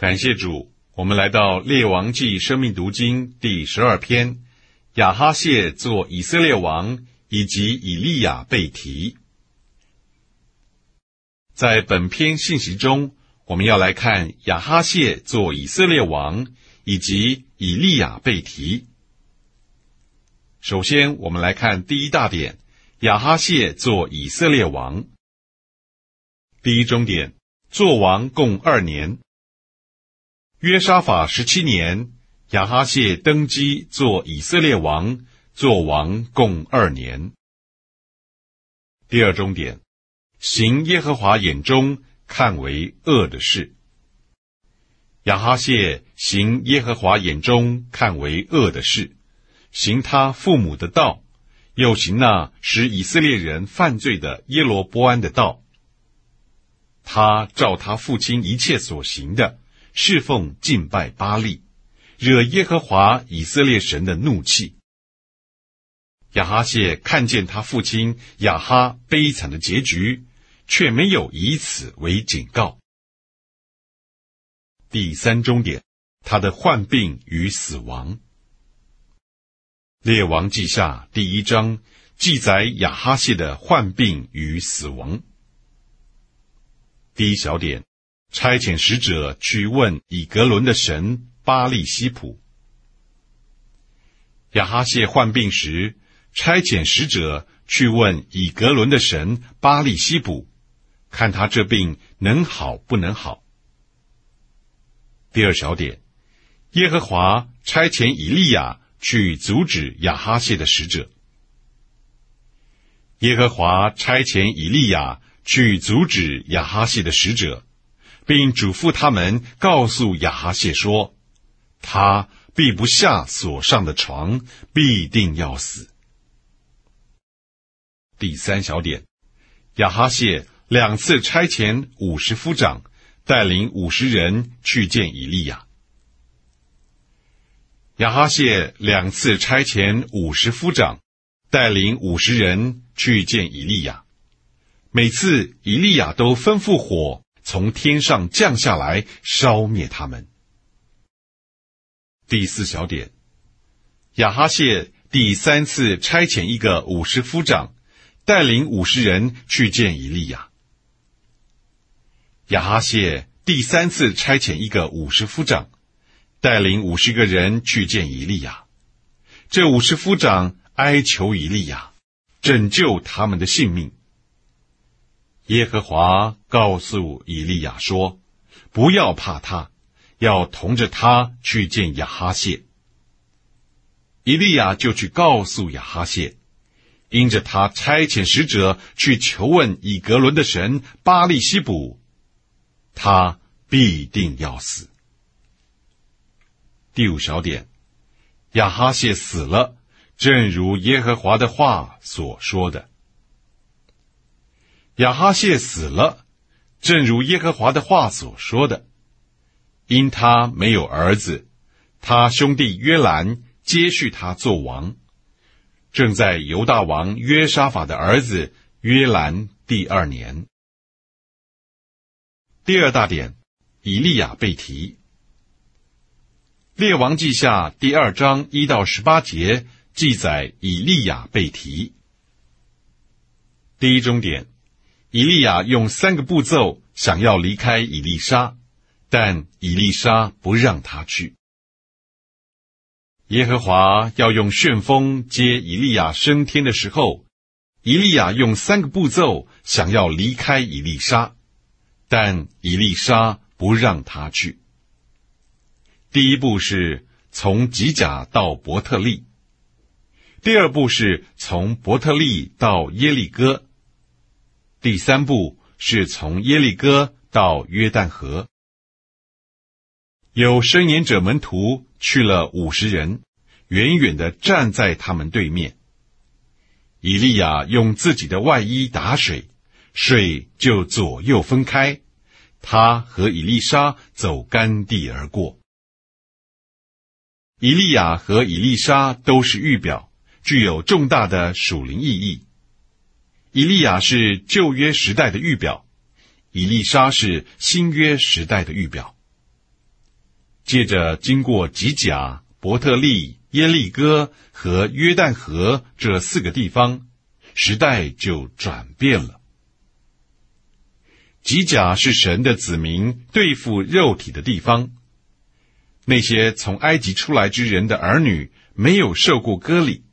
感谢主，我们来到《列王记》生命读经第十二篇，亚哈谢做以色列王，以及以利亚被提。在本篇信息中，我们要来看亚哈谢做以色列王，以及以利亚被提。首先，我们来看第一大点：亚哈谢做以色列王。第一终点，做王共二年。约沙法十七年，亚哈谢登基做以色列王，做王共二年。第二终点，行耶和华眼中看为恶的事。亚哈谢行耶和华眼中看为恶的事，行他父母的道，又行那使以色列人犯罪的耶罗波安的道。他照他父亲一切所行的。侍奉敬拜巴利，惹耶和华以色列神的怒气。亚哈谢看见他父亲亚哈悲惨的结局，却没有以此为警告。第三终点，他的患病与死亡。列王记下第一章记载亚哈谢的患病与死亡。第一小点。差遣使者去问以格伦的神巴利西普。亚哈谢患病时，差遣使者去问以格伦的神巴利西普，看他这病能好不能好。第二小点，耶和华差遣以利亚去阻止亚哈谢的使者。耶和华差遣以利亚去阻止亚哈谢的使者。并嘱咐他们告诉亚哈谢说：“他必不下所上的床，必定要死。”第三小点，亚哈谢两次差遣五十夫长，带领五十人去见以利亚。亚哈谢两次差遣五十夫长，带领五十人去见以利亚。每次以利亚都吩咐火。从天上降下来，烧灭他们。第四小点，亚哈谢第三次差遣一个五十夫长，带领五十人去见以利亚。亚哈谢第三次差遣一个五十夫长，带领五十个人去见以利亚。这五十夫长哀求以利亚拯救他们的性命。耶和华告诉以利亚说：“不要怕他，要同着他去见亚哈谢。”以利亚就去告诉亚哈谢，因着他差遣使者去求问以格伦的神巴利西卜，他必定要死。第五小点，亚哈谢死了，正如耶和华的话所说的。亚哈谢死了，正如耶和华的话所说的，因他没有儿子，他兄弟约兰接续他做王，正在犹大王约沙法的儿子约兰第二年。第二大点，以利亚被提。列王记下第二章一到十八节记载以利亚被提。第一终点。以利亚用三个步骤想要离开以利沙，但以利沙不让他去。耶和华要用旋风接以利亚升天的时候，以利亚用三个步骤想要离开以利沙，但以利沙不让他去。第一步是从吉甲到伯特利，第二步是从伯特利到耶利哥。第三步是从耶利哥到约旦河，有申言者门徒去了五十人，远远的站在他们对面。以利亚用自己的外衣打水，水就左右分开，他和以利沙走干地而过。以利亚和以利沙都是预表，具有重大的属灵意义。以利亚是旧约时代的预表，以利沙是新约时代的预表。接着经过吉甲、伯特利、耶利哥和约旦河这四个地方，时代就转变了。吉甲是神的子民对付肉体的地方。那些从埃及出来之人的儿女没有受过割礼，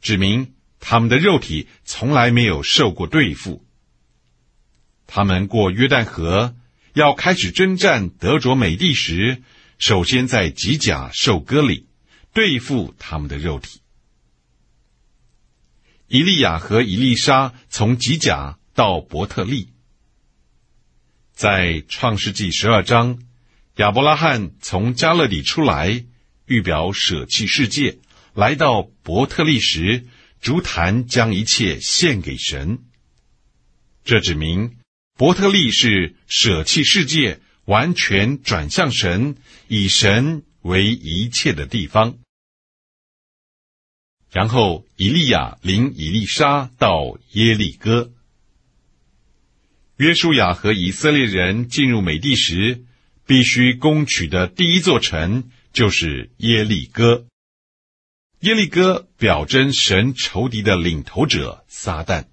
指明他们的肉体从来没有受过对付。他们过约旦河要开始征战德卓美地时，首先在吉甲受割礼，对付他们的肉体。以利亚和以利沙从吉甲到伯特利，在创世纪十二章，亚伯拉罕从加勒底出来，预表舍弃世界，来到伯特利时，竹坛将一切献给神。这指明伯特利是舍弃世界。完全转向神，以神为一切的地方。然后，以利亚领以利沙到耶利哥。约书亚和以色列人进入美地时，必须攻取的第一座城就是耶利哥。耶利哥表征神仇敌的领头者撒旦。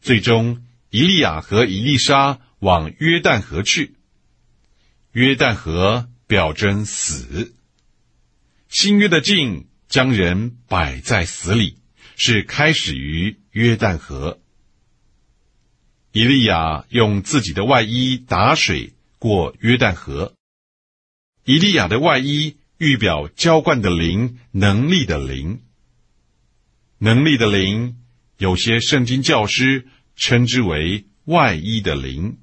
最终，以利亚和以利沙。往约旦河去。约旦河表征死。新约的镜将人摆在死里，是开始于约旦河。以利亚用自己的外衣打水过约旦河。以利亚的外衣预表浇灌的灵，能力的灵。能力的灵，有些圣经教师称之为外衣的灵。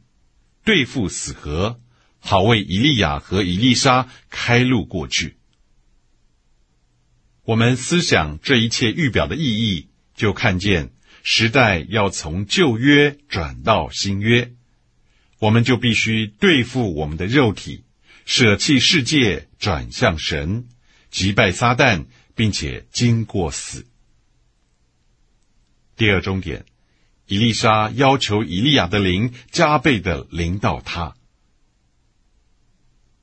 对付死河，好为以利亚和以利沙开路过去。我们思想这一切预表的意义，就看见时代要从旧约转到新约，我们就必须对付我们的肉体，舍弃世界，转向神，击败撒旦，并且经过死。第二终点。伊丽莎要求以利亚的灵加倍的临到他。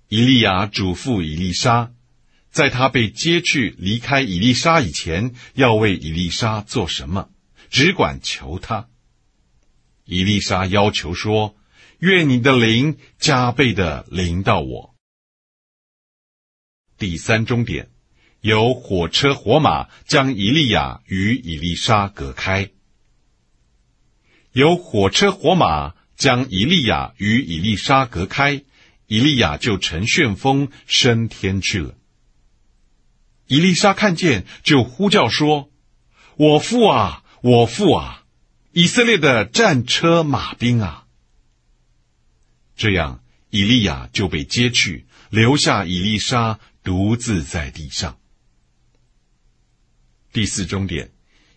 以利亚嘱咐伊丽莎，在他被接去离开伊丽莎以前，要为伊丽莎做什么，只管求他。伊丽莎要求说：“愿你的灵加倍的临到我。”第三终点，由火车火马将以利亚与以丽莎隔开。有火车火马将以利亚与以利沙隔开，以利亚就乘旋风升天去了。以利沙看见，就呼叫说：“我父啊，我父啊！以色列的战车马兵啊！”这样，以利亚就被接去，留下以利沙独自在地上。第四终点，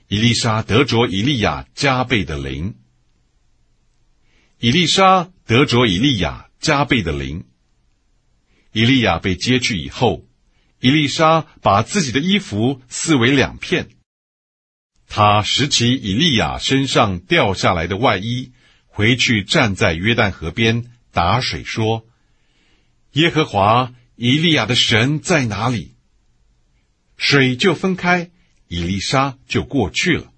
以利沙得着以利亚加倍的灵。以利沙得着以利亚加倍的灵。以利亚被接去以后，以利沙把自己的衣服撕为两片，他拾起以利亚身上掉下来的外衣，回去站在约旦河边打水，说：“耶和华以利亚的神在哪里？”水就分开，以利沙就过去了。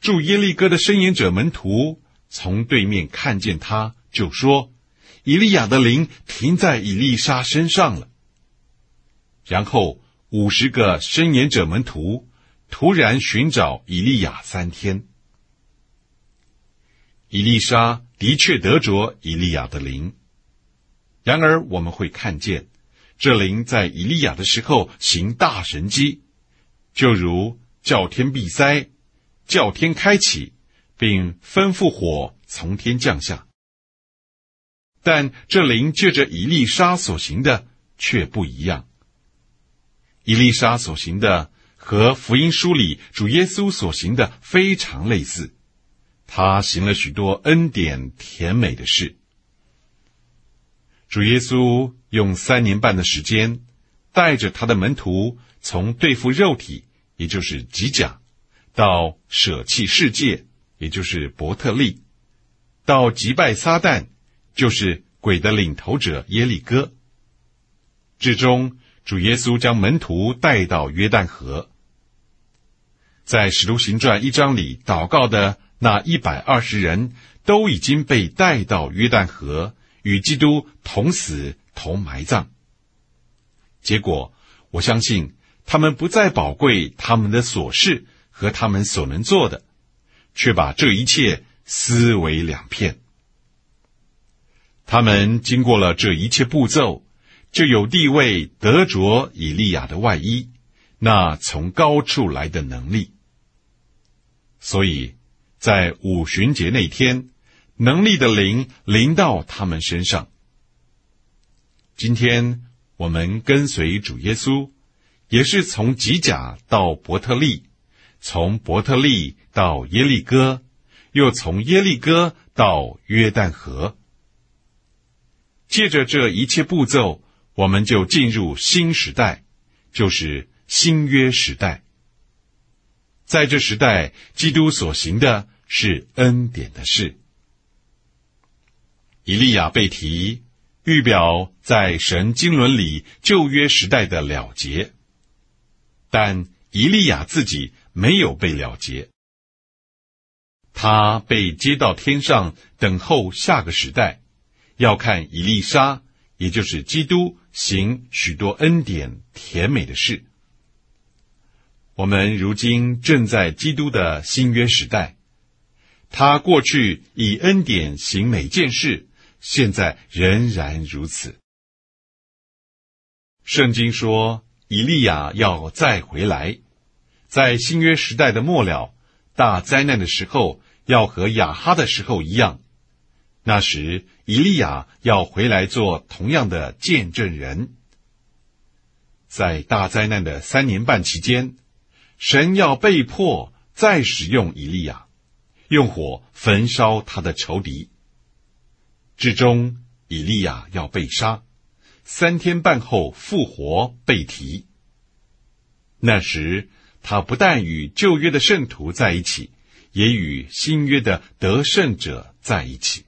住耶利哥的申言者门徒。从对面看见他，就说：“以利亚的灵停在以利沙身上了。”然后五十个申言者门徒突然寻找以利亚三天。以利沙的确得着以利亚的灵，然而我们会看见，这灵在以利亚的时候行大神迹，就如叫天闭塞，叫天开启。并吩咐火从天降下，但这灵借着以利沙所行的却不一样。以利沙所行的和福音书里主耶稣所行的非常类似，他行了许多恩典甜美的事。主耶稣用三年半的时间，带着他的门徒从对付肉体，也就是吉甲，到舍弃世界。也就是伯特利，到击败撒旦，就是鬼的领头者耶利哥。至终，主耶稣将门徒带到约旦河。在使徒行传一章里祷告的那一百二十人，都已经被带到约旦河，与基督同死同埋葬。结果，我相信他们不再宝贵他们的琐事和他们所能做的，却把这一切撕为两片。他们经过了这一切步骤，就有地位得着以利亚的外衣，那从高处来的能力。所以，在五旬节那天，能力的灵临到他们身上。今天我们跟随主耶稣，也是从吉甲到伯特利，从伯特利到耶利哥，又从耶利哥到约旦河。借着这一切步骤，我们就进入新时代，就是新约时代。在这时代，基督所行的是恩典的事。以利亚被提，预表在神经纶里旧约时代的了结，但以利亚自己没有被了结，他被接到天上，等候下个时代，要看以利沙，也就是基督行许多恩典甜美的事。我们如今正在基督的新约时代，他过去以恩典行每件事，现在仍然如此。圣经说，以利亚要再回来，在新约时代的末了，大灾难的时候，要和亚哈的时候一样。那时，以利亚要回来做同样的见证人。在大灾难的三年半期间。神要被迫再使用以利亚，用火焚烧他的仇敌。至终，以利亚要被杀，三天半后复活被提。那时，他不但与旧约的圣徒在一起，也与新约的得胜者在一起。